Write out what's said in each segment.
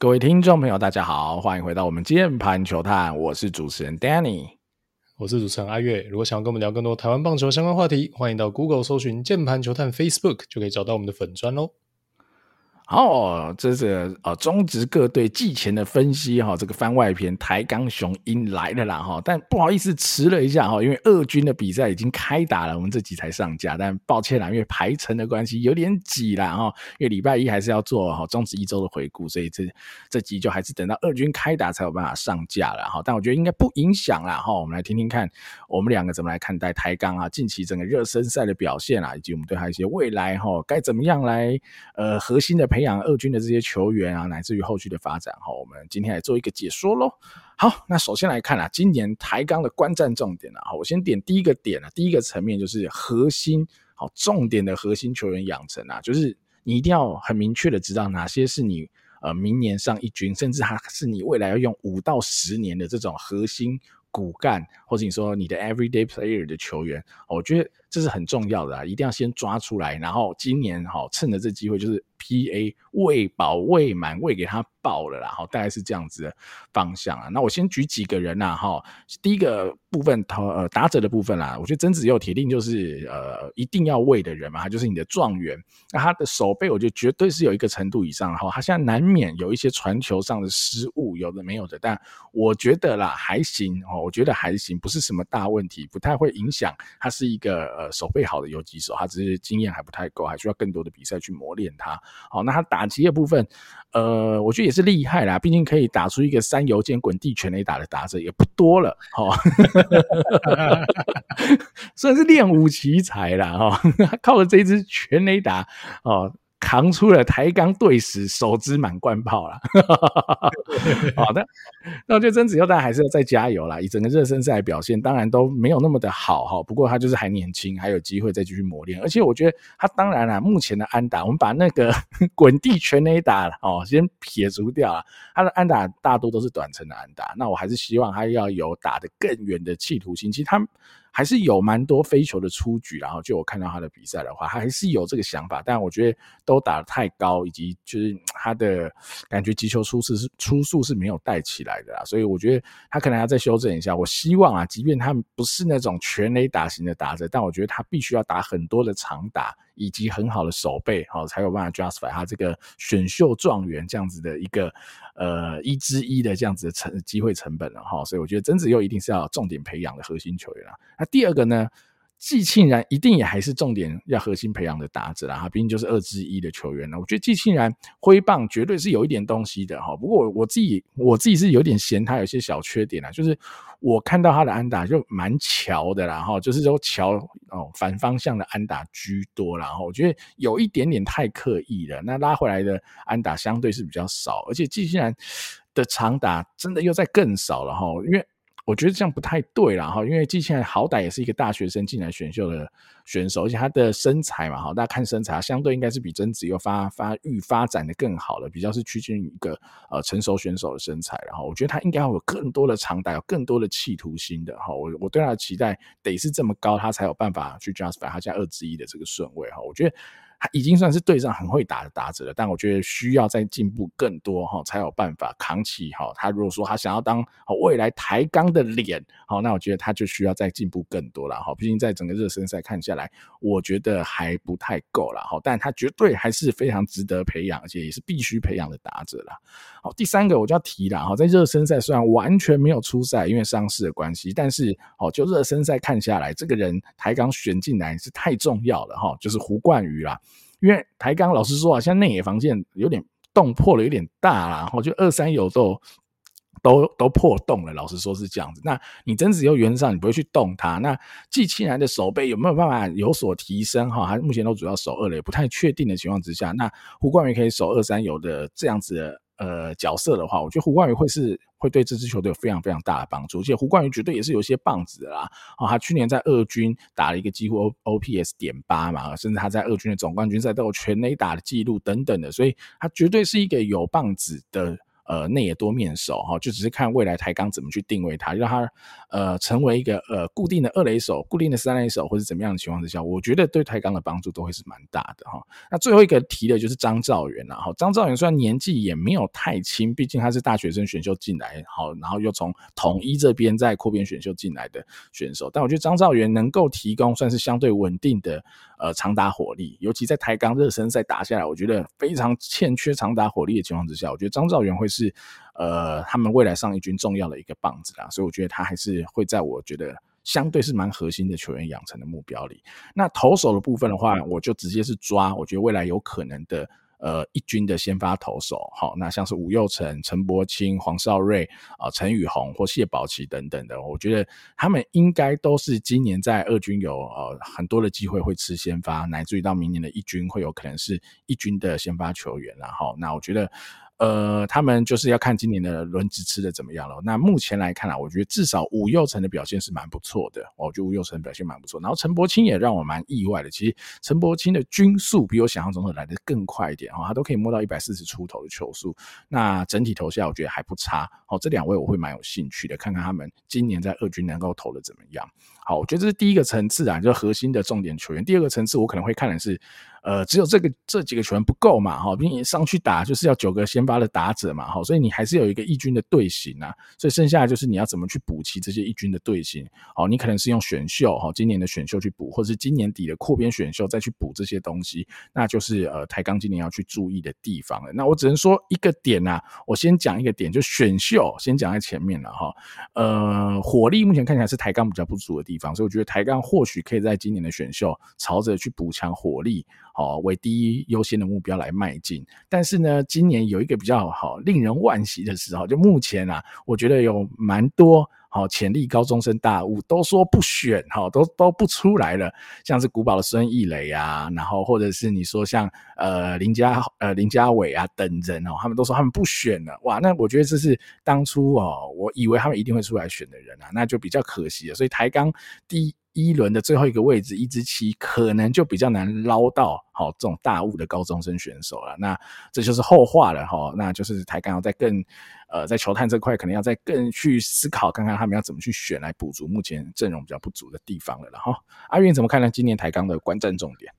各位听众朋友，大家好，欢迎回到我们键盘球探，我是主持人 Danny，我是主持人阿月。如果想要跟我们聊更多台湾棒球相关话题，欢迎到 Google 搜寻键盘球探 Facebook，就可以找到我们的粉专喽。哦，这是呃中职各队季前的分析哈，这个番外篇台钢雄鹰来了啦哈，但不好意思迟了一下哈，因为二军的比赛已经开打了，我们这集才上架，但抱歉啦，因为排程的关系有点挤啦哈，因为礼拜一还是要做哈中职一周的回顾，所以这这集就还是等到二军开打才有办法上架了哈，但我觉得应该不影响啦哈，我们来听听看我们两个怎么来看待台钢啊近期整个热身赛的表现啊，以及我们对他一些未来哈该怎么样来呃核心的培。培养二军的这些球员啊，乃至于后续的发展哈，我们今天来做一个解说喽。好，那首先来看啊，今年台钢的观战重点啊，我先点第一个点啊，第一个层面就是核心好重点的核心球员养成啊，就是你一定要很明确的知道哪些是你呃明年上一军，甚至还是你未来要用五到十年的这种核心骨干，或者你说你的 everyday player 的球员，我觉得这是很重要的啊，一定要先抓出来，然后今年好趁着这机会就是 PA 喂饱喂满喂给他。爆了啦，好，大概是这样子的方向啊。那我先举几个人呐，哈，第一个部分投呃打者的部分啦，我觉得曾子佑铁定就是呃一定要喂的人嘛，他就是你的状元。那他的手背，我觉得绝对是有一个程度以上哈。他现在难免有一些传球上的失误，有的没有的，但我觉得啦还行哦，我觉得还行，不是什么大问题，不太会影响。他是一个呃手背好的游击手，他只是经验还不太够，还需要更多的比赛去磨练他。好，那他打击的部分，呃，我觉得也是厉害啦，毕竟可以打出一个三油间滚地全雷打的打者也不多了，哈，算是练武奇才啦，哈，靠了这一支全雷打，哦。扛出了台钢队史首支满贯炮啦，好的，那我觉得曾子佑大家还是要再加油啦。以整个热身赛表现，当然都没有那么的好哈。不过他就是还年轻，还有机会再继续磨练。而且我觉得他当然啦，目前的安打，我们把那个 滚地全垒打哦先撇除掉了，他的安打大多都是短程的安打。那我还是希望他要有打得更远的企图心。其实他。还是有蛮多飞球的出局，然后就我看到他的比赛的话，他还是有这个想法，但我觉得都打得太高，以及就是 他的感觉击球出次是出速是没有带起来的啦，所以我觉得他可能要再修正一下。我希望啊，即便他不是那种全垒打型的打者，但我觉得他必须要打很多的长打。以及很好的手背，好才有办法 justify 他这个选秀状元这样子的一个呃一之一的这样子的成机会成本了哈，所以我觉得曾子佑一定是要重点培养的核心球员啊。那第二个呢？季庆然一定也还是重点要核心培养的打者啦，他毕竟就是二之一的球员呢。我觉得季庆然挥棒绝对是有一点东西的哈，不过我我自己我自己是有点嫌他有些小缺点啊，就是我看到他的安打就蛮桥的啦哈，就是说桥哦反方向的安打居多啦，然后我觉得有一点点太刻意了，那拉回来的安打相对是比较少，而且季庆然的长打真的又在更少了哈，因为。我觉得这样不太对啦哈，因为季庆然好歹也是一个大学生进来选秀的选手，而且他的身材嘛哈，大家看身材，相对应该是比曾子又发发育发展的更好了，比较是趋近于一个呃成熟选手的身材，然后我觉得他应该要有更多的长打，有更多的企图心的哈，我我对他的期待得是这么高，他才有办法去 justify 他加二之一的这个顺位哈，我觉得。他已经算是队上很会打的打者了，但我觉得需要再进步更多哈，才有办法扛起哈。他如果说他想要当未来台钢的脸，好，那我觉得他就需要再进步更多了哈。毕竟在整个热身赛看下来，我觉得还不太够了哈。但他绝对还是非常值得培养，而且也是必须培养的打者了。好，第三个我就要提了哈，在热身赛虽然完全没有出赛，因为伤势的关系，但是哦，就热身赛看下来，这个人台钢选进来是太重要了哈，就是胡冠宇啦。因为台钢老实说啊，现在内野防线有点洞破了，有点大啦，然后就二三游都都都破洞了。老实说是这样子。那你曾子又原则上你不会去动它。那季庆然的守备有没有办法有所提升？哈，还目前都主要守二垒，不太确定的情况之下，那胡冠宇可以守二三游的这样子的。呃，角色的话，我觉得胡冠宇会是会对这支球队有非常非常大的帮助，而且胡冠宇绝对也是有些棒子的啦。哦，他去年在二军打了一个几乎 OPS 点八嘛，甚至他在二军的总冠军赛都有全垒打的记录等等的，所以他绝对是一个有棒子的。呃内野多面手哈，就只是看未来台钢怎么去定位它，让它呃成为一个呃固定的二垒手、固定的三垒手，或者怎么样的情况之下，我觉得对台钢的帮助都会是蛮大的哈。那最后一个提的就是张兆元了哈，张兆元虽然年纪也没有太轻，毕竟他是大学生选秀进来，好，然后又从统一这边在扩编选秀进来的选手，但我觉得张兆元能够提供算是相对稳定的呃长打火力，尤其在台钢热身赛打下来，我觉得非常欠缺长打火力的情况之下，我觉得张兆元会是呃他们未来上一军重要的一个棒子啦，所以我觉得他还是会在我觉得相对是蛮核心的球员养成的目标里。那投手的部分的话，我就直接是抓，我觉得未来有可能的。呃，一军的先发投手，好，那像是吴又成、陈柏青、黄少瑞啊、陈宇宏或谢宝琦等等的，我觉得他们应该都是今年在二军有呃很多的机会会吃先发，乃至于到明年的一军会有可能是一军的先发球员，然后那我觉得。呃，他们就是要看今年的轮值吃的怎么样了。那目前来看啊，我觉得至少吴又成的表现是蛮不错的。我觉得吴又成表现蛮不错。然后陈柏青也让我蛮意外的。其实陈柏青的均速比我想象中的来得更快一点哈，他都可以摸到一百四十出头的球速。那整体投下我觉得还不差。好，这两位我会蛮有兴趣的，看看他们今年在二军能够投的怎么样。好，我觉得这是第一个层次啊，就核心的重点球员。第二个层次我可能会看的是。呃，只有这个这几个球员不够嘛，哈，并且上去打就是要九个先发的打者嘛，哈，所以你还是有一个一军的队形啊，所以剩下的就是你要怎么去补齐这些一军的队形，哦，你可能是用选秀，哈，今年的选秀去补，或者是今年底的扩编选秀再去补这些东西，那就是呃台钢今年要去注意的地方了。那我只能说一个点啊，我先讲一个点，就选秀先讲在前面了哈，呃，火力目前看起来是台钢比较不足的地方，所以我觉得台钢或许可以在今年的选秀朝着去补强火力。好，为第一优先的目标来迈进。但是呢，今年有一个比较好、令人惋惜的时候，就目前啊，我觉得有蛮多好潜力高中生大物都说不选，哈，都都不出来了。像是古堡的孙艺磊啊，然后或者是你说像呃林家呃林家伟啊等人哦，他们都说他们不选了。哇，那我觉得这是当初哦，我以为他们一定会出来选的人啊，那就比较可惜了。所以台钢第一一。轮的最后一个位置，一支七可能就比较难捞到好这种大物的高中生选手了。那这就是后话了哈。那就是台钢要再更呃，在球探这块可能要再更去思考，看看他们要怎么去选来补足目前阵容比较不足的地方了。然后阿运怎么看呢？今年台钢的观战重点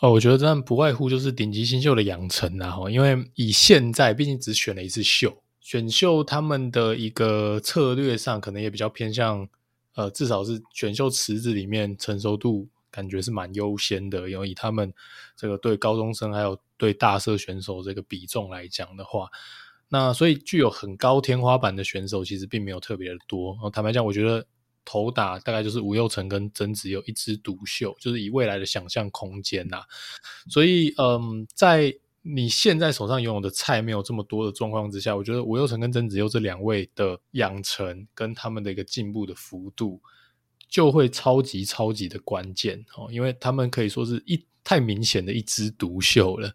哦，我觉得这样不外乎就是顶级新秀的养成啊。哈，因为以现在毕竟只选了一次秀，选秀他们的一个策略上可能也比较偏向。呃，至少是选秀池子里面成熟度感觉是蛮优先的，因为以他们这个对高中生还有对大社选手这个比重来讲的话，那所以具有很高天花板的选手其实并没有特别的多。坦白讲，我觉得投打大概就是吴又成跟曾子佑一枝独秀，就是以未来的想象空间呐。所以，嗯，在你现在手上拥有的菜没有这么多的状况之下，我觉得吴又成跟曾子佑这两位的养成跟他们的一个进步的幅度，就会超级超级的关键哦，因为他们可以说是一太明显的一枝独秀了。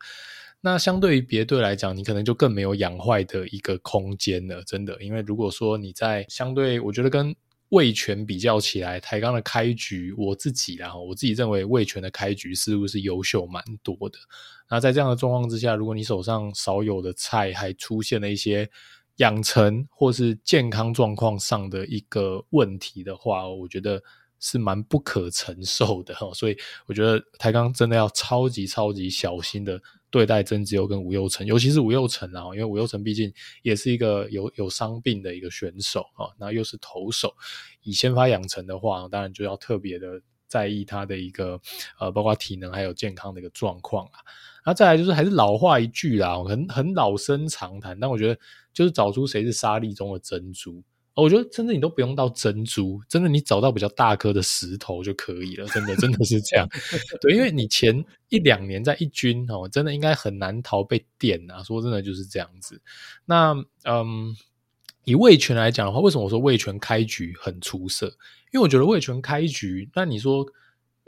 那相对于别队来讲，你可能就更没有养坏的一个空间了，真的。因为如果说你在相对，我觉得跟味全比较起来，台钢的开局，我自己啦，我自己认为味全的开局似乎是优秀蛮多的。那在这样的状况之下，如果你手上少有的菜还出现了一些养成或是健康状况上的一个问题的话，我觉得是蛮不可承受的。所以我觉得台钢真的要超级超级小心的。对待曾志佑跟吴又成，尤其是吴又成啊，因为吴又成毕竟也是一个有有伤病的一个选手啊，那又是投手，以先发养成的话，当然就要特别的在意他的一个呃，包括体能还有健康的一个状况啊。那再来就是还是老话一句啦，很很老生常谈，但我觉得就是找出谁是沙粒中的珍珠。我觉得真的你都不用到珍珠，真的你找到比较大颗的石头就可以了，真的真的是这样。对，因为你前一两年在一军哦，真的应该很难逃被电啊。说真的就是这样子。那嗯，以魏权来讲的话，为什么我说魏权开局很出色？因为我觉得魏权开局，那你说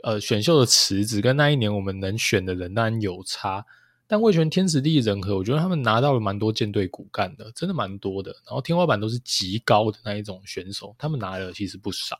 呃选秀的池子跟那一年我们能选的人当然有差。但味全天时地利人和，我觉得他们拿到了蛮多舰队骨干的，真的蛮多的。然后天花板都是极高的那一种选手，他们拿了其实不少。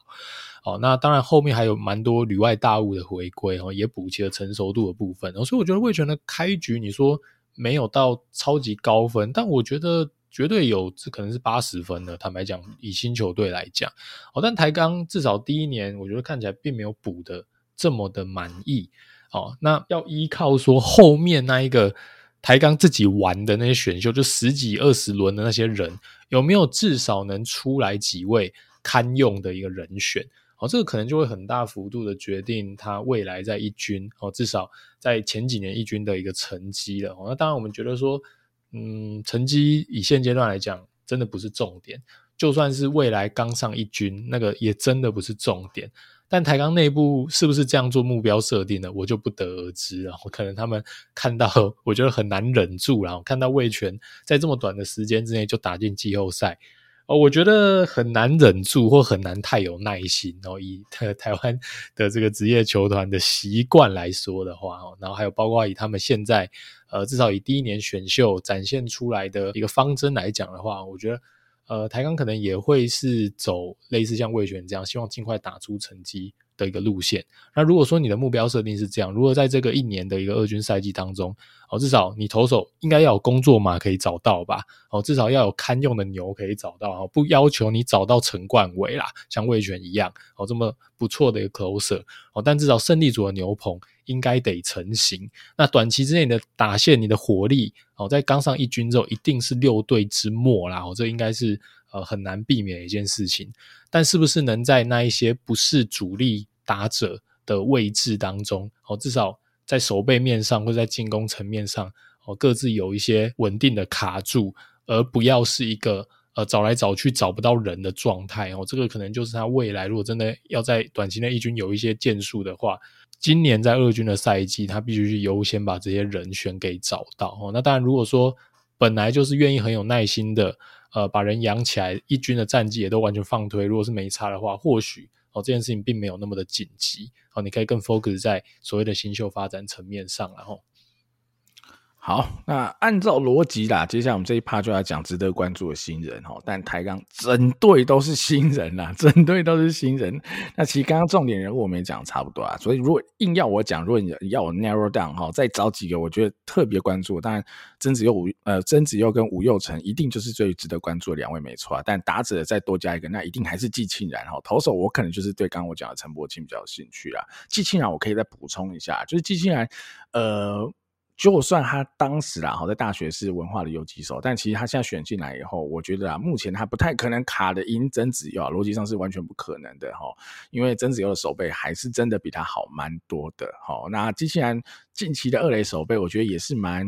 哦，那当然后面还有蛮多旅外大物的回归，哦，也补齐了成熟度的部分。所以我觉得味全的开局，你说没有到超级高分，但我觉得绝对有这可能是八十分的。坦白讲，以新球队来讲，哦，但台钢至少第一年，我觉得看起来并没有补的这么的满意。哦，那要依靠说后面那一个台钢自己玩的那些选秀，就十几二十轮的那些人，有没有至少能出来几位堪用的一个人选？哦，这个可能就会很大幅度的决定他未来在一军哦，至少在前几年一军的一个成绩了。哦，那当然，我们觉得说，嗯，成绩以现阶段来讲，真的不是重点。就算是未来刚上一军，那个也真的不是重点。但台钢内部是不是这样做目标设定的，我就不得而知了。我可能他们看到，我觉得很难忍住，然后看到味全在这么短的时间之内就打进季后赛。哦，我觉得很难忍住，或很难太有耐心。然后以台台湾的这个职业球团的习惯来说的话，哦，然后还有包括以他们现在呃，至少以第一年选秀展现出来的一个方针来讲的话，我觉得呃，台钢可能也会是走类似像魏璇这样，希望尽快打出成绩的一个路线。那如果说你的目标设定是这样，如果在这个一年的一个二军赛季当中，哦，至少你投手应该要有工作嘛，可以找到吧？哦，至少要有堪用的牛可以找到，哦，不要求你找到陈冠伟啦，像味全一样，哦，这么不错的一个 closer，哦，但至少胜利组的牛棚应该得成型。那短期之内的打线，你的火力，哦，在刚上一军之后，一定是六队之末啦，哦，这应该是呃很难避免的一件事情。但是不是能在那一些不是主力打者的位置当中，哦，至少。在守备面上或在进攻层面上，哦，各自有一些稳定的卡住，而不要是一个呃找来找去找不到人的状态哦。这个可能就是他未来如果真的要在短期内一军有一些建树的话，今年在二军的赛季，他必须是优先把这些人选给找到哦。那当然，如果说本来就是愿意很有耐心的，呃，把人养起来，一军的战绩也都完全放推，如果是没差的话，或许。哦，这件事情并没有那么的紧急。哦，你可以更 focus 在所谓的新秀发展层面上，然后。好，那按照逻辑啦，接下来我们这一趴就要讲值得关注的新人哈。但台钢整队都是新人啦，整队都是新人。那其实刚刚重点人物我们也讲差不多啊，所以如果硬要我讲，如果你要我 narrow down 哈，再找几个我觉得特别关注，当然曾子佑呃曾子佑跟吴又成一定就是最值得关注的两位没错啊。但打者再多加一个，那一定还是季庆然哈。投手我可能就是对刚刚我讲的陈柏青比较有兴趣啦。季庆然我可以再补充一下，就是季庆然呃。就算他当时啦，好在大学是文化的游击手，但其实他现在选进来以后，我觉得啊，目前他不太可能卡的赢曾子佑，逻辑上是完全不可能的哈，因为曾子佑的手背还是真的比他好蛮多的哈。那机器人。近期的二垒手背，我觉得也是蛮，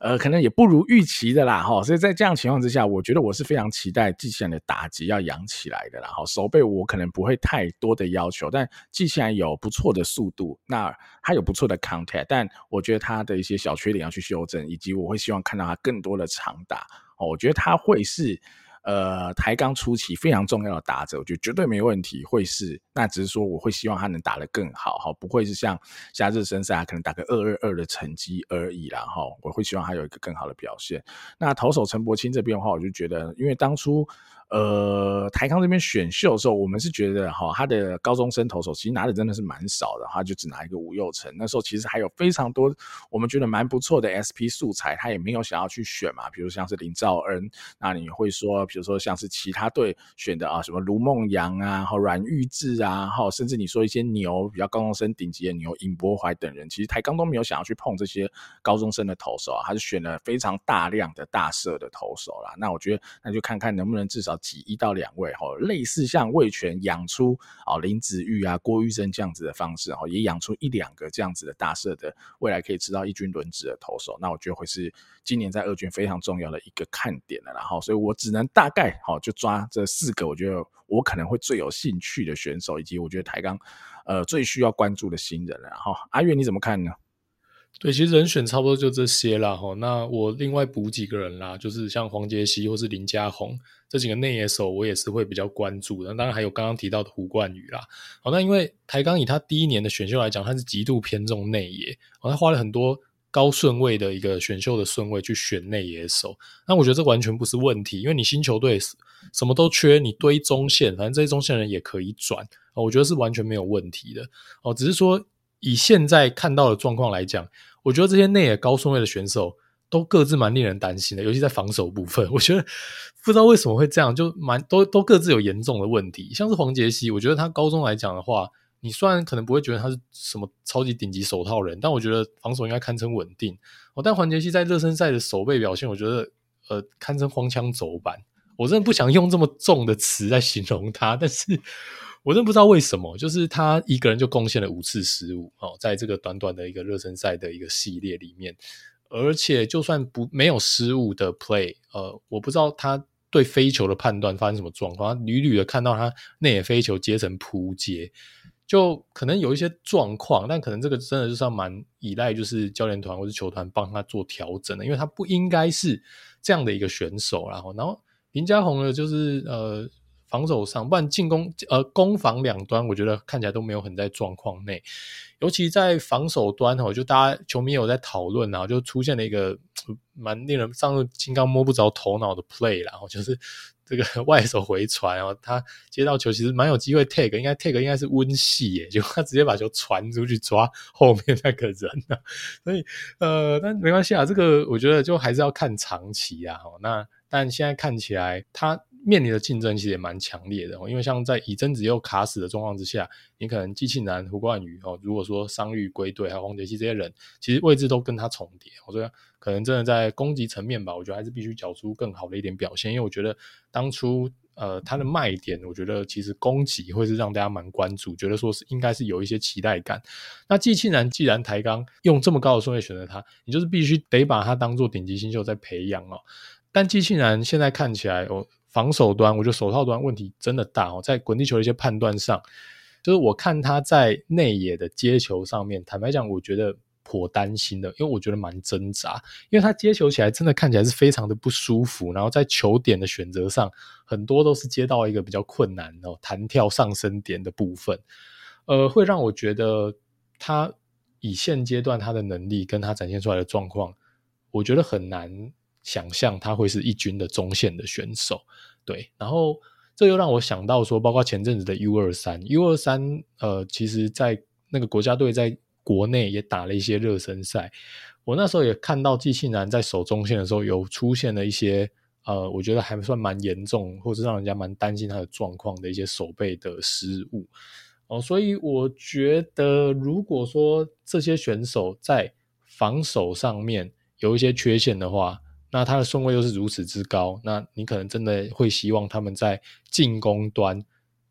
呃，可能也不如预期的啦，哈。所以在这样情况之下，我觉得我是非常期待机器人的打击要扬起来的啦，哈。手背我可能不会太多的要求，但季庆然有不错的速度，那他有不错的 contact，但我觉得他的一些小缺点要去修正，以及我会希望看到他更多的长打，哦，我觉得他会是。呃，台钢初期非常重要的打者，我觉得绝对没问题，会是。那只是说，我会希望他能打得更好，哈，不会是像夏日生赛可能打个二二二的成绩而已啦，哈。我会希望他有一个更好的表现。那投手陈柏青这边的话，我就觉得，因为当初。呃，台钢这边选秀的时候，我们是觉得哈，他的高中生投手其实拿的真的是蛮少的，他就只拿一个吴佑成。那时候其实还有非常多我们觉得蛮不错的 SP 素材，他也没有想要去选嘛。比如像是林兆恩，那你会说，比如说像是其他队选的啊，什么卢梦阳啊，和阮玉智啊，哈，甚至你说一些牛比较高中生顶级的牛尹柏怀等人，其实台钢都没有想要去碰这些高中生的投手啊，还是选了非常大量的大社的投手啦。那我觉得那就看看能不能至少。挤一到两位哈，类似像魏全养出啊林子玉啊郭玉珍这样子的方式哈，也养出一两个这样子的大社的未来可以吃到一军轮值的投手，那我觉得会是今年在二军非常重要的一个看点了。然后，所以我只能大概好就抓这四个，我觉得我可能会最有兴趣的选手，以及我觉得台钢呃最需要关注的新人了。然后阿月你怎么看呢？对，其实人选差不多就这些啦。哈。那我另外补几个人啦，就是像黄杰希或是林家宏这几个内野手，我也是会比较关注的。当然还有刚刚提到的胡冠宇啦。好，那因为台钢以他第一年的选秀来讲，他是极度偏重内野，他花了很多高顺位的一个选秀的顺位去选内野手。那我觉得这完全不是问题，因为你新球队什么都缺，你堆中线，反正这些中线人也可以转，我觉得是完全没有问题的。哦，只是说。以现在看到的状况来讲，我觉得这些内野高顺位的选手都各自蛮令人担心的，尤其在防守部分，我觉得不知道为什么会这样，就蛮都都各自有严重的问题。像是黄杰希，我觉得他高中来讲的话，你虽然可能不会觉得他是什么超级顶级手套人，但我觉得防守应该堪称稳定。哦，但黄杰希在热身赛的守备表现，我觉得呃堪称荒腔走板。我真的不想用这么重的词来形容他，但是。我真不知道为什么，就是他一个人就贡献了五次失误哦，在这个短短的一个热身赛的一个系列里面，而且就算不没有失误的 play，呃，我不知道他对飞球的判断发生什么状况，屡屡的看到他内野飞球接成扑接，就可能有一些状况，但可能这个真的就是要蛮依赖，就是教练团或者球团帮他做调整的，因为他不应该是这样的一个选手，然后，然后林家宏呢，就是呃。防守上，不然进攻呃攻防两端，我觉得看起来都没有很在状况内。尤其在防守端哦，就大家球迷有在讨论，然后就出现了一个蛮令人上金刚摸不着头脑的 play，然后就是这个 外手回传，然后他接到球其实蛮有机会 take，应该 take 应该是温系耶，结果他直接把球传出去抓后面那个人了。所以呃，但没关系啊，这个我觉得就还是要看长期啊。那但现在看起来他。面临的竞争其实也蛮强烈的，因为像在乙真子又卡死的状况之下，你可能机器男、胡冠宇哦，如果说伤愈归队，还有黄杰希这些人，其实位置都跟他重叠，我觉得可能真的在攻击层面吧，我觉得还是必须缴出更好的一点表现，因为我觉得当初呃他的卖点，我觉得其实攻击会是让大家蛮关注，觉得说是应该是有一些期待感。那季庆南既然抬杠用这么高的顺位选择他，你就是必须得把他当做顶级新秀在培养哦。但季庆南现在看起来哦。防守端，我觉得手套端问题真的大哦，在滚地球的一些判断上，就是我看他在内野的接球上面，坦白讲，我觉得颇担心的，因为我觉得蛮挣扎，因为他接球起来真的看起来是非常的不舒服，然后在球点的选择上，很多都是接到一个比较困难哦，弹跳上升点的部分，呃，会让我觉得他以现阶段他的能力跟他展现出来的状况，我觉得很难。想象他会是一军的中线的选手，对，然后这又让我想到说，包括前阵子的 U 二三，U 二三，呃，其实在那个国家队在国内也打了一些热身赛，我那时候也看到季庆南在守中线的时候有出现了一些，呃，我觉得还算蛮严重，或是让人家蛮担心他的状况的一些守备的失误，哦，所以我觉得如果说这些选手在防守上面有一些缺陷的话，那他的顺位又是如此之高，那你可能真的会希望他们在进攻端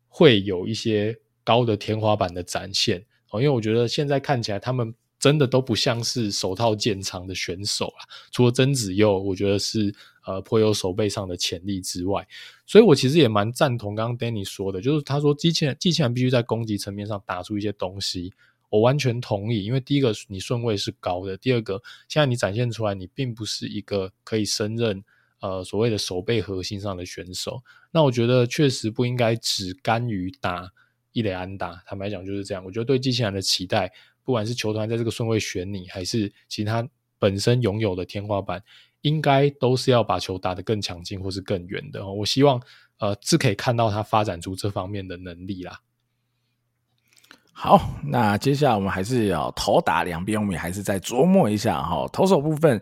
会有一些高的天花板的展现哦，因为我觉得现在看起来他们真的都不像是手套见长的选手啊，除了曾子佑，我觉得是呃颇有手背上的潜力之外，所以我其实也蛮赞同刚刚 Danny 说的，就是他说机器人机器人必须在攻击层面上打出一些东西。我完全同意，因为第一个你顺位是高的，第二个现在你展现出来，你并不是一个可以胜任呃所谓的守备核心上的选手。那我觉得确实不应该只甘于打一垒安打。坦白讲就是这样。我觉得对机器人的期待，不管是球团在这个顺位选你，还是其他本身拥有的天花板，应该都是要把球打得更强劲或是更远的。我希望呃是可以看到他发展出这方面的能力啦。好，那接下来我们还是要投打两边，我们还是再琢磨一下哈。投手部分，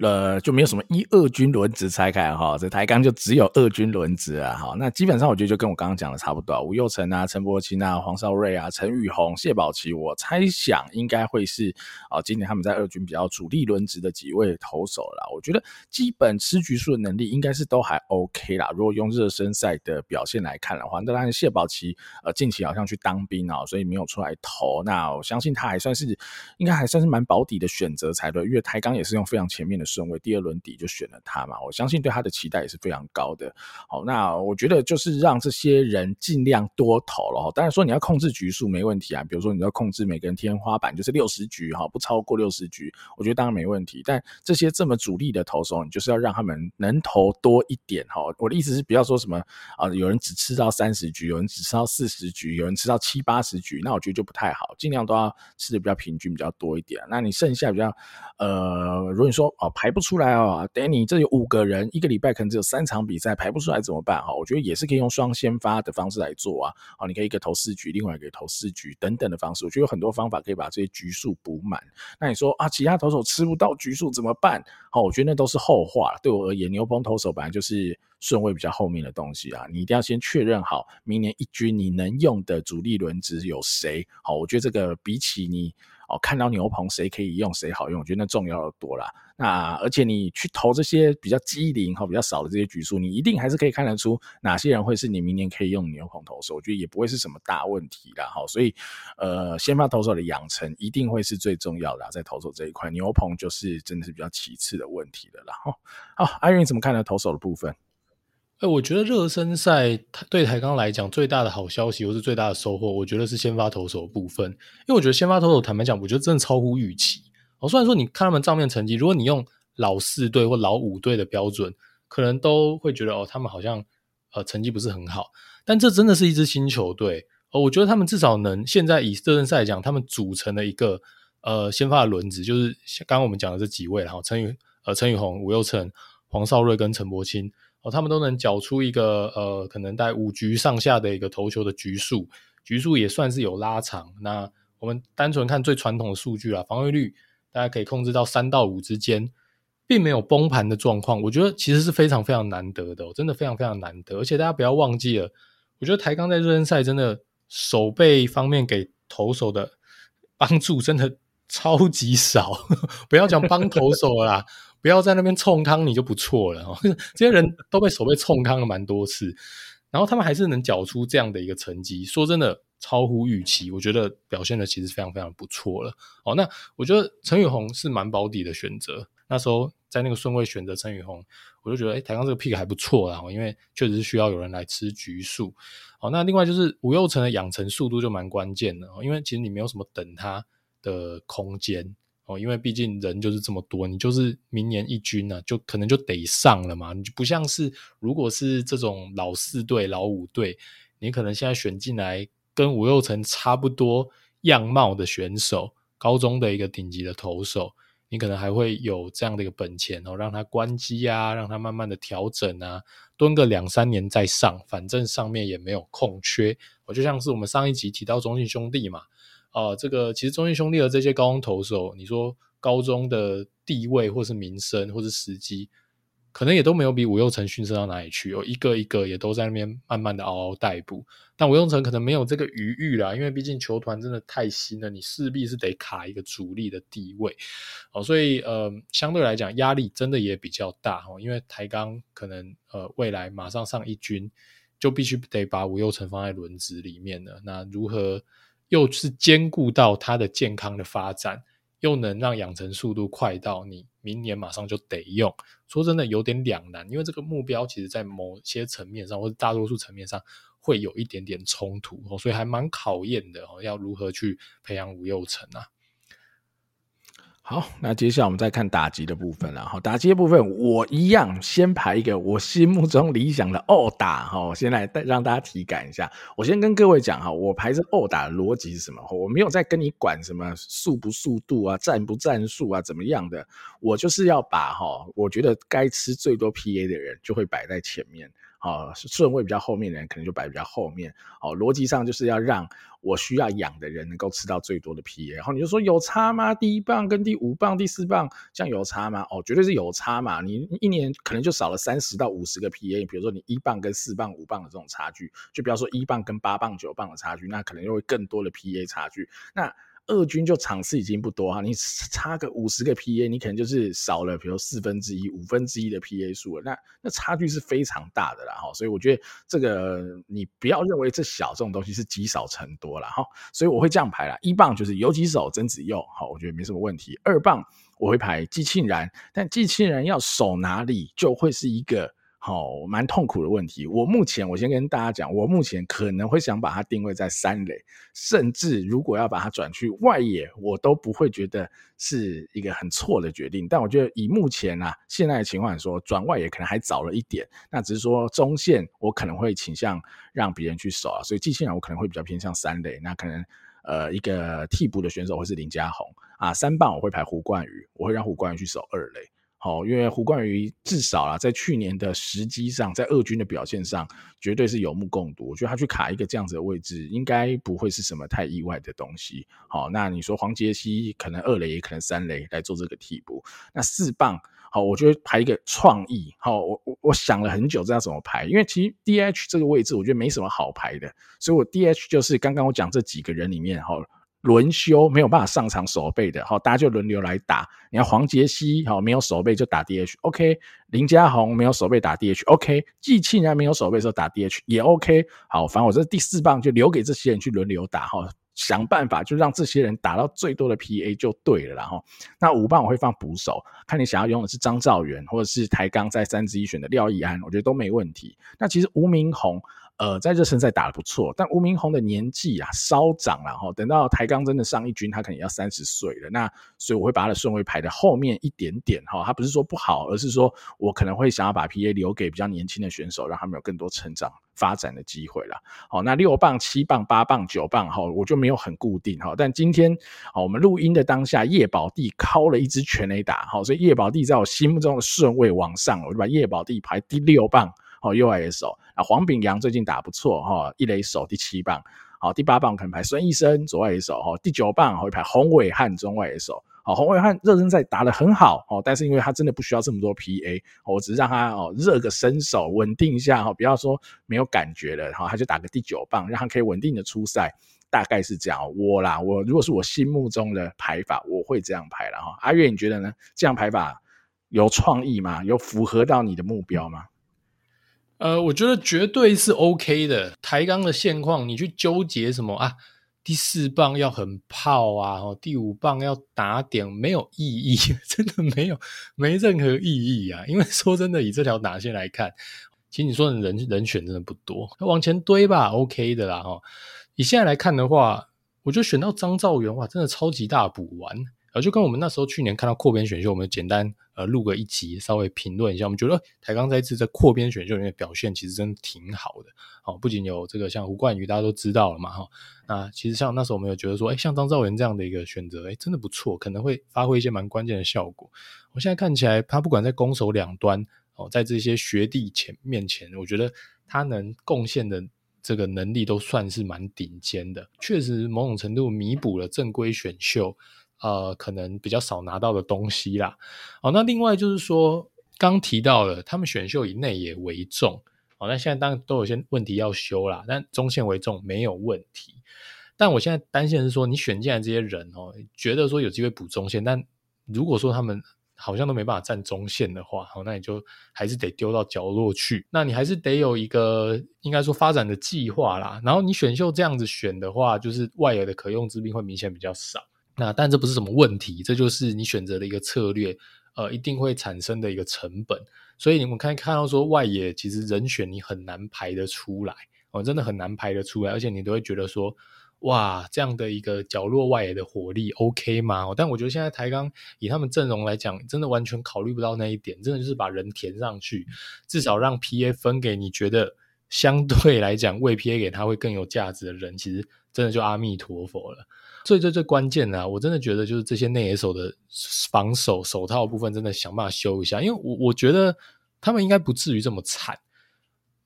呃，就没有什么一二军轮值拆开哈，这台钢就只有二军轮值啊。好，那基本上我觉得就跟我刚刚讲的差不多，吴又成啊、陈柏青啊、黄少瑞啊、陈宇宏、谢宝琪，我猜想应该会是啊，今年他们在二军比较主力轮值的几位投手啦。我觉得基本吃局数的能力应该是都还 OK 啦。如果用热身赛的表现来看的话，那当然谢宝琪呃近期好像去当兵啊，所以没有。出来投，那我相信他还算是，应该还算是蛮保底的选择才对，因为台钢也是用非常前面的顺位，第二轮底就选了他嘛，我相信对他的期待也是非常高的。好，那我觉得就是让这些人尽量多投了哈，当然说你要控制局数没问题啊，比如说你要控制每个人天花板就是六十局哈，不超过六十局，我觉得当然没问题。但这些这么主力的投手，你就是要让他们能投多一点哈。我的意思是，不要说什么啊，有人只吃到三十局，有人只吃到四十局，有人吃到七八十局，那我。觉得就不太好，尽量都要吃的比较平均，比较多一点。那你剩下比较，呃，如果你说哦排不出来哦，Danny 这有五个人，一个礼拜可能只有三场比赛，排不出来怎么办？哈，我觉得也是可以用双先发的方式来做啊。哦，你可以一个投四局，另外一个投四局等等的方式，我觉得有很多方法可以把这些局数补满。那你说啊，其他投手吃不到局数怎么办？好，我觉得那都是后话。对我而言，牛棚投手本来就是顺位比较后面的东西啊，你一定要先确认好明年一军你能用的主力轮值有谁。好，我觉得这个比起你哦看到牛棚谁可以用谁好用，我觉得那重要的多啦。那而且你去投这些比较机灵哈比较少的这些局数，你一定还是可以看得出哪些人会是你明年可以用牛棚投手，我觉得也不会是什么大问题啦。好，所以呃，先发投手的养成一定会是最重要的，在投手这一块，牛棚就是真的是比较其次的问题的啦。好，好，阿云怎么看呢？投手的部分？哎，我觉得热身赛对台钢来讲最大的好消息，或是最大的收获，我觉得是先发投手部分，因为我觉得先发投手坦白讲，我觉得真的超乎预期。哦，虽然说你看他们账面成绩，如果你用老四队或老五队的标准，可能都会觉得哦，他们好像呃成绩不是很好。但这真的是一支新球队哦，我觉得他们至少能现在以热身赛来讲，他们组成了一个呃先发的轮子，就是刚刚我们讲的这几位，然后陈宇呃陈宇宏、吴又成、黄少瑞跟陈柏青哦，他们都能缴出一个呃可能在五局上下的一个投球的局数，局数也算是有拉长。那我们单纯看最传统的数据啊，防御率。大家可以控制到三到五之间，并没有崩盘的状况，我觉得其实是非常非常难得的，真的非常非常难得。而且大家不要忘记了，我觉得台钢在热身赛真的守备方面给投手的 帮助真的超级少，不要讲帮投手啦，不要在那边冲康你就不错了。这些人都被守备冲康了蛮多次，然后他们还是能缴出这样的一个成绩，说真的。超乎预期，我觉得表现的其实非常非常不错了。哦，那我觉得陈宇宏是蛮保底的选择。那时候在那个顺位选择陈宇宏，我就觉得，哎、台钢这个 pick 还不错啦，因为确实是需要有人来吃局数。好，那另外就是吴又成的养成速度就蛮关键的，因为其实你没有什么等他的空间哦，因为毕竟人就是这么多，你就是明年一军呢、啊，就可能就得上了嘛。你就不像是如果是这种老四队、老五队，你可能现在选进来。跟吴又成差不多样貌的选手，高中的一个顶级的投手，你可能还会有这样的一个本钱哦，让他关机啊，让他慢慢的调整啊，蹲个两三年再上，反正上面也没有空缺。我就像是我们上一集提到中信兄弟嘛，啊、呃，这个其实中信兄弟的这些高中投手，你说高中的地位或是名声或是时机。可能也都没有比吴又成逊色到哪里去，有一个一个也都在那边慢慢的嗷嗷待哺。但吴又成可能没有这个余裕啦，因为毕竟球团真的太新了，你势必是得卡一个主力的地位哦，所以呃，相对来讲压力真的也比较大哦，因为台钢可能呃未来马上上一军，就必须得把吴又成放在轮值里面了。那如何又是兼顾到他的健康的发展？又能让养成速度快到你明年马上就得用，说真的有点两难，因为这个目标其实在某些层面上或者大多数层面上会有一点点冲突，所以还蛮考验的哦，要如何去培养吴又成啊？好，那接下来我们再看打击的部分了好。打击的部分，我一样先排一个我心目中理想的恶打哈。先来带让大家体感一下。我先跟各位讲哈，我排这恶打的逻辑是什么？我没有在跟你管什么速不速度啊、战不战术啊、怎么样的。我就是要把哈，我觉得该吃最多 PA 的人就会摆在前面。啊，顺位比较后面的人可能就摆比较后面。哦，逻辑上就是要让我需要养的人能够吃到最多的 PA。然后你就说有差吗？第一棒跟第五棒、第四棒这样有差吗？哦，绝对是有差嘛。你一年可能就少了三十到五十个 PA。比如说你一棒跟四棒、五棒的这种差距，就不要说一棒跟八棒、九棒的差距，那可能就会更多的 PA 差距。那二军就场次已经不多哈，你差个五十个 PA，你可能就是少了，比如四分之一、五分之一的 PA 数了，那那差距是非常大的啦哈，所以我觉得这个你不要认为这小这种东西是积少成多了哈，所以我会这样排啦，一棒就是游击手曾子佑，好，我觉得没什么问题，二棒我会排季庆然，但季庆然要守哪里就会是一个。好，蛮痛苦的问题。我目前，我先跟大家讲，我目前可能会想把它定位在三垒，甚至如果要把它转去外野，我都不会觉得是一个很错的决定。但我觉得以目前啊现在的情况来说，转外野可能还早了一点。那只是说中线，我可能会倾向让别人去守啊。所以季庆然我可能会比较偏向三垒。那可能呃一个替补的选手会是林家宏啊，三棒我会排胡冠宇，我会让胡冠宇去守二垒。好，因为胡冠宇至少啊，在去年的时机上，在二军的表现上，绝对是有目共睹。我觉得他去卡一个这样子的位置，应该不会是什么太意外的东西。好，那你说黄杰希可能二垒，也可能三垒来做这个替补。那四棒，好，我觉得排一个创意。好，我我我想了很久，知道怎么排。因为其实 DH 这个位置，我觉得没什么好排的，所以我 DH 就是刚刚我讲这几个人里面，哈。轮休没有办法上场守备的，好，大家就轮流来打。你看黄杰希，好，没有守备就打 DH，OK。林家宏没有守备打 DH，OK。季庆然没有守备的时候打 DH 也 OK。好，反正我这第四棒就留给这些人去轮流打，哈，想办法就让这些人打到最多的 PA 就对了，然后那五棒我会放捕手，看你想要用的是张兆元，或者是台钢在三支一选的廖易安，我觉得都没问题。那其实吴明宏。呃，在热身赛打得不错，但吴明宏的年纪啊稍长了哈，等到台钢真的上一军，他可能要三十岁了。那所以我会把他的顺位排在后面一点点哈。他不是说不好，而是说我可能会想要把 PA 留给比较年轻的选手，让他们有更多成长发展的机会了。好，那六棒、七棒、八棒、九棒哈，我就没有很固定哈。但今天我们录音的当下，叶宝弟敲了一支全垒打，好，所以叶宝弟在我心目中的顺位往上，我就把叶宝弟排第六棒。哦，右外野手啊，黄炳阳最近打不错哈，一垒手第七棒，好，第八棒可能排孙医生左外野手哈，第九棒会排洪伟汉中外野手，好，洪伟汉热身赛打得很好哦，但是因为他真的不需要这么多 PA，我只是让他哦热个身手，稳定一下哈，不要说没有感觉了，哈，他就打个第九棒，让他可以稳定的出赛，大概是这样。我啦，我如果是我心目中的排法，我会这样排了哈。阿月你觉得呢？这样排法有创意吗？有符合到你的目标吗？呃，我觉得绝对是 OK 的。台钢的现况，你去纠结什么啊？第四棒要很炮啊，哦第五棒要打点，没有意义，真的没有，没任何意义啊。因为说真的，以这条打线来看，其实你说的人人选真的不多，往前堆吧，OK 的啦哈。以现在来看的话，我觉得选到张兆元哇，真的超级大补完。就跟我们那时候去年看到扩编选秀，我们简单呃录个一集，稍微评论一下。我们觉得台钢在这次在扩编选秀里面表现其实真的挺好的。好，不仅有这个像胡冠宇，大家都知道了嘛哈。那其实像那时候我们有觉得说，哎，像张兆元这样的一个选择，哎，真的不错，可能会发挥一些蛮关键的效果。我现在看起来，他不管在攻守两端哦，在这些学弟前面前，我觉得他能贡献的这个能力都算是蛮顶尖的，确实某种程度弥补了正规选秀。呃，可能比较少拿到的东西啦。哦，那另外就是说，刚提到了他们选秀以内野为重。哦，那现在当然都有些问题要修啦，但中线为重没有问题。但我现在担心的是说，你选进来这些人哦，觉得说有机会补中线，但如果说他们好像都没办法站中线的话，好，那你就还是得丢到角落去。那你还是得有一个应该说发展的计划啦。然后你选秀这样子选的话，就是外野的可用之兵会明显比较少。那但这不是什么问题，这就是你选择的一个策略，呃，一定会产生的一个成本。所以你们看看到说外野其实人选你很难排得出来，哦，真的很难排得出来，而且你都会觉得说，哇，这样的一个角落外野的火力 OK 吗？但我觉得现在台钢以他们阵容来讲，真的完全考虑不到那一点，真的就是把人填上去，至少让 PA 分给你觉得相对来讲未 PA 给他会更有价值的人，其实真的就阿弥陀佛了。最最最关键的，我真的觉得就是这些内野手的防守手套部分，真的想办法修一下，因为我我觉得他们应该不至于这么惨。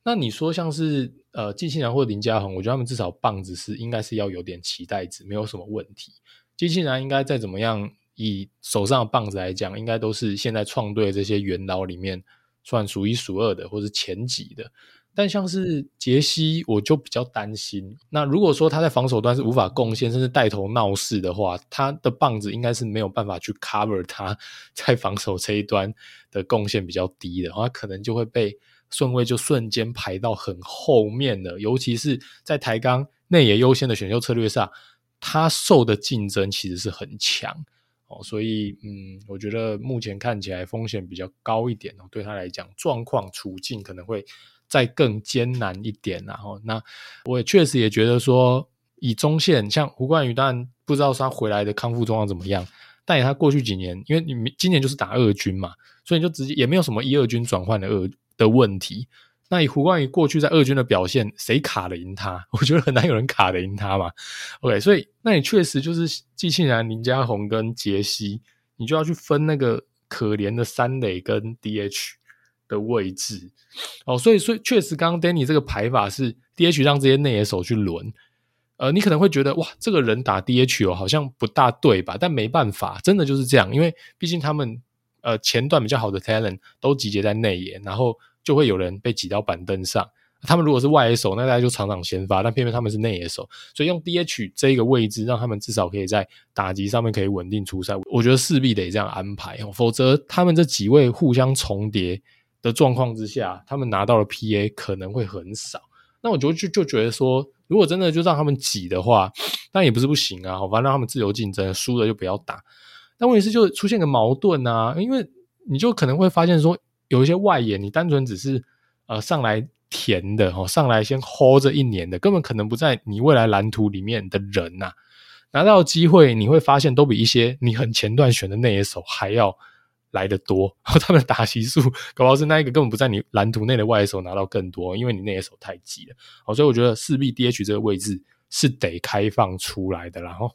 那你说像是呃季庆然或者林家宏，我觉得他们至少棒子是应该是要有点期待值，没有什么问题。季庆然应该再怎么样，以手上的棒子来讲，应该都是现在创队这些元老里面算数一数二的，或是前几的。但像是杰西，我就比较担心。那如果说他在防守端是无法贡献，甚至带头闹事的话，他的棒子应该是没有办法去 cover 他 在防守这一端的贡献比较低的，他可能就会被顺位就瞬间排到很后面了。尤其是在台钢内野优先的选秀策略上，他受的竞争其实是很强哦。所以，嗯，我觉得目前看起来风险比较高一点哦。对他来讲，状况处境可能会。再更艰难一点，然后那我也确实也觉得说，以中线像胡冠宇，当然不知道他回来的康复状况怎么样，但以他过去几年，因为你今年就是打二军嘛，所以你就直接也没有什么一二军转换的二的问题，那以胡冠宇过去在二军的表现，谁卡得赢他？我觉得很难有人卡得赢他嘛。OK，所以那你确实就是季庆然、林家鸿跟杰西，你就要去分那个可怜的三垒跟 DH 的位置哦。所以，所以确实，刚刚 Danny 这个排法是 DH 让这些内野手去轮。呃，你可能会觉得哇，这个人打 DH 哦，好像不大对吧？但没办法，真的就是这样，因为毕竟他们呃前段比较好的 talent 都集结在内野，然后。就会有人被挤到板凳上。他们如果是外野手，那大家就场场先发；但偏偏他们是内野手，所以用 DH 这一个位置，让他们至少可以在打击上面可以稳定出赛。我觉得势必得这样安排，否则他们这几位互相重叠的状况之下，他们拿到了 PA 可能会很少。那我就就就觉得说，如果真的就让他们挤的话，但也不是不行啊。反正让他们自由竞争，输了就不要打。但问题是，就出现个矛盾啊，因为你就可能会发现说。有一些外野，你单纯只是呃上来填的哦，上来先 hold 这一年的，根本可能不在你未来蓝图里面的人呐、拿到机会你会发现都比一些你很前段选的那野手还要来的多，他们打席数搞不好是那一个根本不在你蓝图内的外野手拿到更多，因为你内野手太急了，好，所以我觉得势必 DH 这个位置是得开放出来的，然后。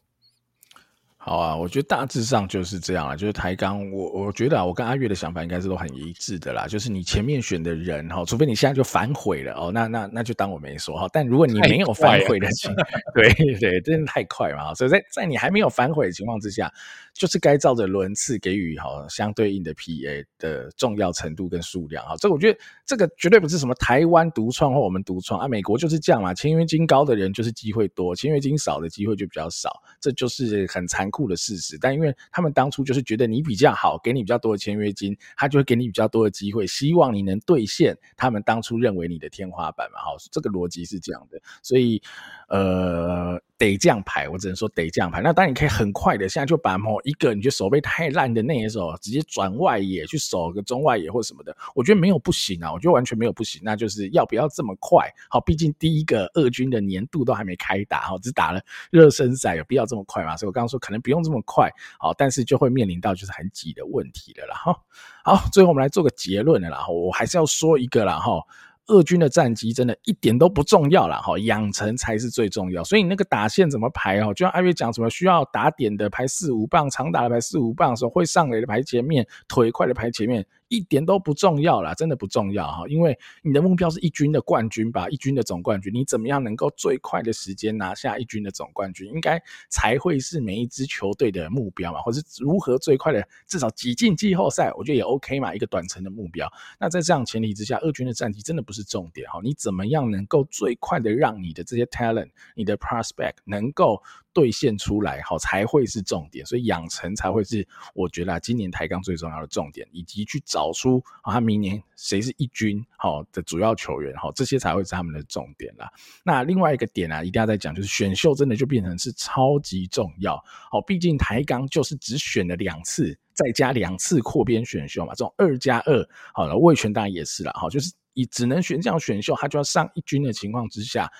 好啊，我觉得大致上就是这样啊，就是台钢，我我觉得啊，我跟阿月的想法应该是都很一致的啦。就是你前面选的人哈，除非你现在就反悔了哦，那那那就当我没说哈。但如果你没有反悔的情况，对对，真的太快嘛。所以在在你还没有反悔的情况之下，就是该照着轮次给予哈相对应的 PA 的重要程度跟数量哈。这个我觉得这个绝对不是什么台湾独创或我们独创啊，美国就是这样嘛。签约金高的人就是机会多，签约金少的机会就比较少，这就是很残酷的事实，但因为他们当初就是觉得你比较好，给你比较多的签约金，他就会给你比较多的机会，希望你能兑现他们当初认为你的天花板嘛。哈，这个逻辑是这样的，所以呃。得这样排，我只能说得这样排。那当然你可以很快的，现在就把某一个你觉得守备太烂的那一手直接转外野去守个中外野或什么的，我觉得没有不行啊，我觉得完全没有不行。那就是要不要这么快？好，毕竟第一个二军的年度都还没开打，哈，只打了热身赛，有必要这么快吗？所以我刚刚说可能不用这么快，好，但是就会面临到就是很挤的问题了啦。哈，好，最后我们来做个结论了啦，我还是要说一个啦，哈。二军的战机真的一点都不重要了哈，养成才是最重要。所以那个打线怎么排哦？就像阿月讲什么需要打点的排四五棒，长打的排四五棒的时候，会上垒的排前面，腿快的排前面。一点都不重要啦，真的不重要哈，因为你的目标是一军的冠军吧，一军的总冠军，你怎么样能够最快的时间拿下一军的总冠军，应该才会是每一支球队的目标嘛，或是如何最快的至少挤进季后赛，我觉得也 OK 嘛，一个短程的目标。那在这样前提之下，二军的战绩真的不是重点哈，你怎么样能够最快的让你的这些 talent，你的 prospect 能够兑现出来，好才会是重点，所以养成才会是我觉得今年台钢最重要的重点，以及去找出啊他明年谁是一军好的主要球员，好这些才会是他们的重点啦。那另外一个点啊，一定要再讲，就是选秀真的就变成是超级重要，好，毕竟台钢就是只选了两次，再加两次扩编选秀嘛，这种二加二，好了，味全当然也是了，好，就是以只能选这样选秀，他就要上一军的情况之下。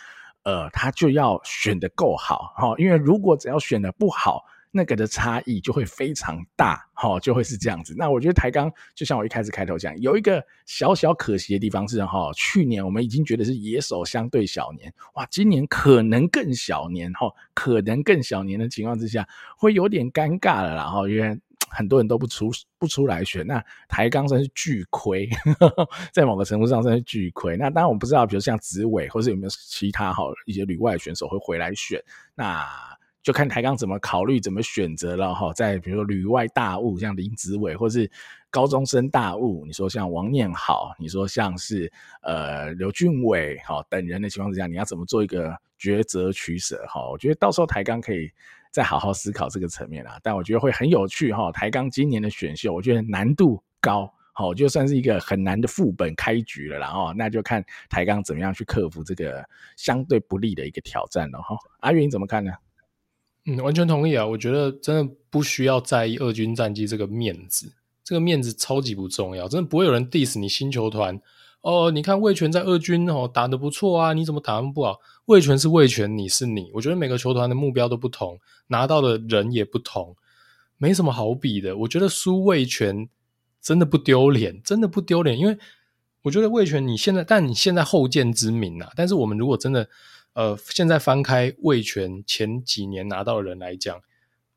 呃，他就要选得够好，哈，因为如果只要选得不好，那个的差异就会非常大，哈，就会是这样子。那我觉得台钢就像我一开始开头讲，有一个小小可惜的地方是，哈，去年我们已经觉得是野手相对小年，哇，今年可能更小年，哈，可能更小年的情况之下，会有点尴尬了啦，哈，因为。很多人都不出不出来选，那台钢算是巨亏，在某个程度上算是巨亏。那当然我们不知道，比如像子伟，或是有没有其他好一些旅外选手会回来选，那就看台钢怎么考虑、怎么选择了哈。在比如说旅外大物，像林子伟，或是高中生大物，你说像王念好，你说像是呃刘俊伟哈等人的情况之下，你要怎么做一个抉择取舍哈？我觉得到时候台钢可以。再好好思考这个层面啦，但我觉得会很有趣哈。台钢今年的选秀，我觉得难度高，好，就算是一个很难的副本开局了，然后那就看台钢怎么样去克服这个相对不利的一个挑战了哈。阿云怎么看呢？嗯，完全同意啊。我觉得真的不需要在意二军战绩这个面子，这个面子超级不重要，真的不会有人 diss 你新球团。哦，你看魏全在二军哦打得不错啊，你怎么打得不好？魏全是魏全，你是你。我觉得每个球团的目标都不同，拿到的人也不同，没什么好比的。我觉得输魏全真的不丢脸，真的不丢脸，因为我觉得魏全你现在，但你现在后见之明啊。但是我们如果真的，呃，现在翻开魏全前几年拿到的人来讲，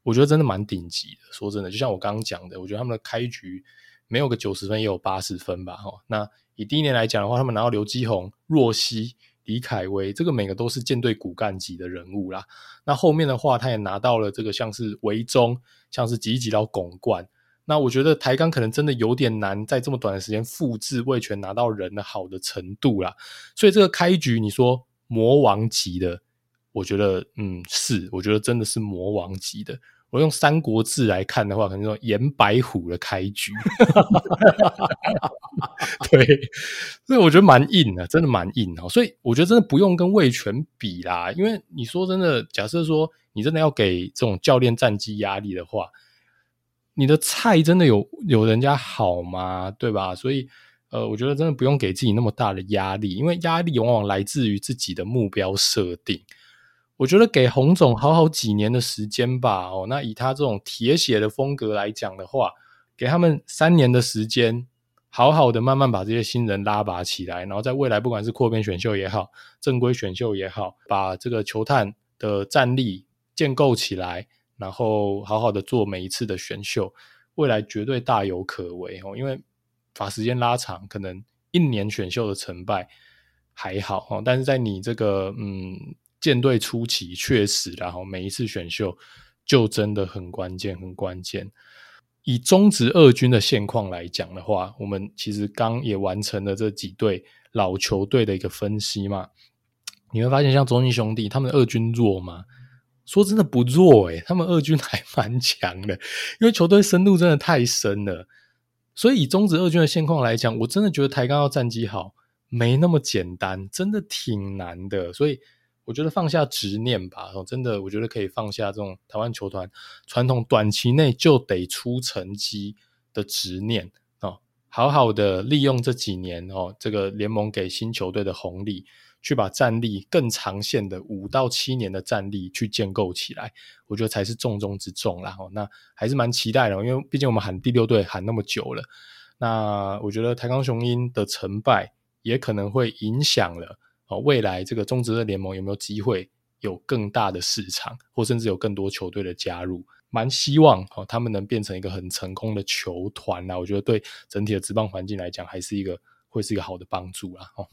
我觉得真的蛮顶级的。说真的，就像我刚刚讲的，我觉得他们的开局没有个九十分，也有八十分吧。哈，那以第一年来讲的话，他们拿到刘基宏、若曦、李凯威，这个每个都是舰队骨干级的人物啦。那后面的话，他也拿到了这个像是维中，像是吉吉到拱冠。那我觉得台钢可能真的有点难在这么短的时间复制魏权拿到人的好的程度啦，所以这个开局你说魔王级的，我觉得嗯是，我觉得真的是魔王级的。我用《三国志》来看的话，可能说严白虎的开局，对，所以我觉得蛮硬的，真的蛮硬的。所以我觉得真的不用跟味全比啦，因为你说真的，假设说你真的要给这种教练战绩压力的话。你的菜真的有有人家好吗？对吧？所以，呃，我觉得真的不用给自己那么大的压力，因为压力往往来自于自己的目标设定。我觉得给洪总好好几年的时间吧。哦，那以他这种铁血的风格来讲的话，给他们三年的时间，好好的慢慢把这些新人拉拔起来，然后在未来不管是扩编选秀也好，正规选秀也好，把这个球探的战力建构起来。然后好好的做每一次的选秀，未来绝对大有可为哦。因为把时间拉长，可能一年选秀的成败还好哦，但是在你这个嗯舰队初期，确实然后每一次选秀就真的很关键，很关键。以中职二军的现况来讲的话，我们其实刚也完成了这几队老球队的一个分析嘛。你会发现，像中信兄弟他们二军弱吗？说真的不弱诶、他们二军 还蛮强的，因为球队深度真的太深了。所以以中职二军的现况来讲，我真的觉得台钢要战绩好没那么简单，真的挺难的。所以我觉得放下执念吧，真的我觉得可以放下这种台湾球团传统短期内就得出成绩的执念哦，好好的利用这几年哦，这个联盟给新球队的红利。去把战力更长线的五到七年的战力去建构起来，我觉得才是重中之重啦。那还是蛮期待的，因为毕竟我们喊第六队喊那么久了。那我觉得台钢雄鹰的成败也可能会影响了哦，未来这个中职的联盟有没有机会有更大的市场，或甚至有更多球队的加入。蛮希望哦，他们能变成一个很成功的球团啦。我觉得对整体的职棒环境来讲，还是一个会是一个好的帮助啦。哦。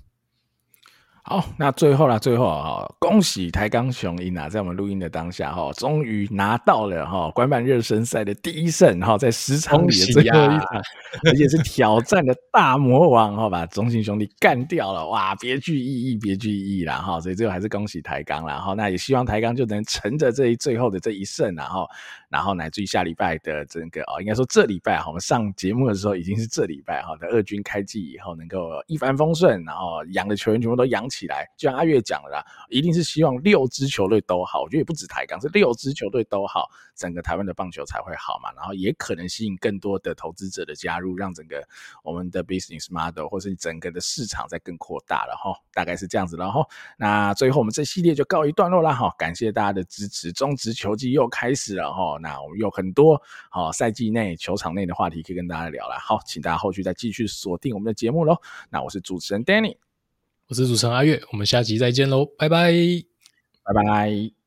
好，那最后啦，最后啊，恭喜台钢雄鹰啊，在我们录音的当下哈，终于拿到了哈官办热身赛的第一胜哈，在十场里的最后一场，而且是挑战的大魔王哈，把中信兄弟干掉了，哇，别具意义，别具意义啦哈，所以最后还是恭喜台钢啦哈，那也希望台钢就能乘着这一最后的这一胜然后，然后乃至于下礼拜的这个哦，应该说这礼拜哈，我们上节目的时候已经是这礼拜哈的二军开季以后能够一帆风顺，然后养的球员全部都养。起来，就像阿月讲的啦，一定是希望六支球队都好。我觉得也不止台港，是六支球队都好，整个台湾的棒球才会好嘛。然后也可能吸引更多的投资者的加入，让整个我们的 business model 或是整个的市场再更扩大了哈。大概是这样子了哈。那最后我们这系列就告一段落了哈。感谢大家的支持，中职球季又开始了哈。那我们有很多好赛季内球场内的话题可以跟大家聊了。好，请大家后续再继续锁定我们的节目喽。那我是主持人 Danny。我是主持人阿月，我们下集再见喽，拜拜，拜拜。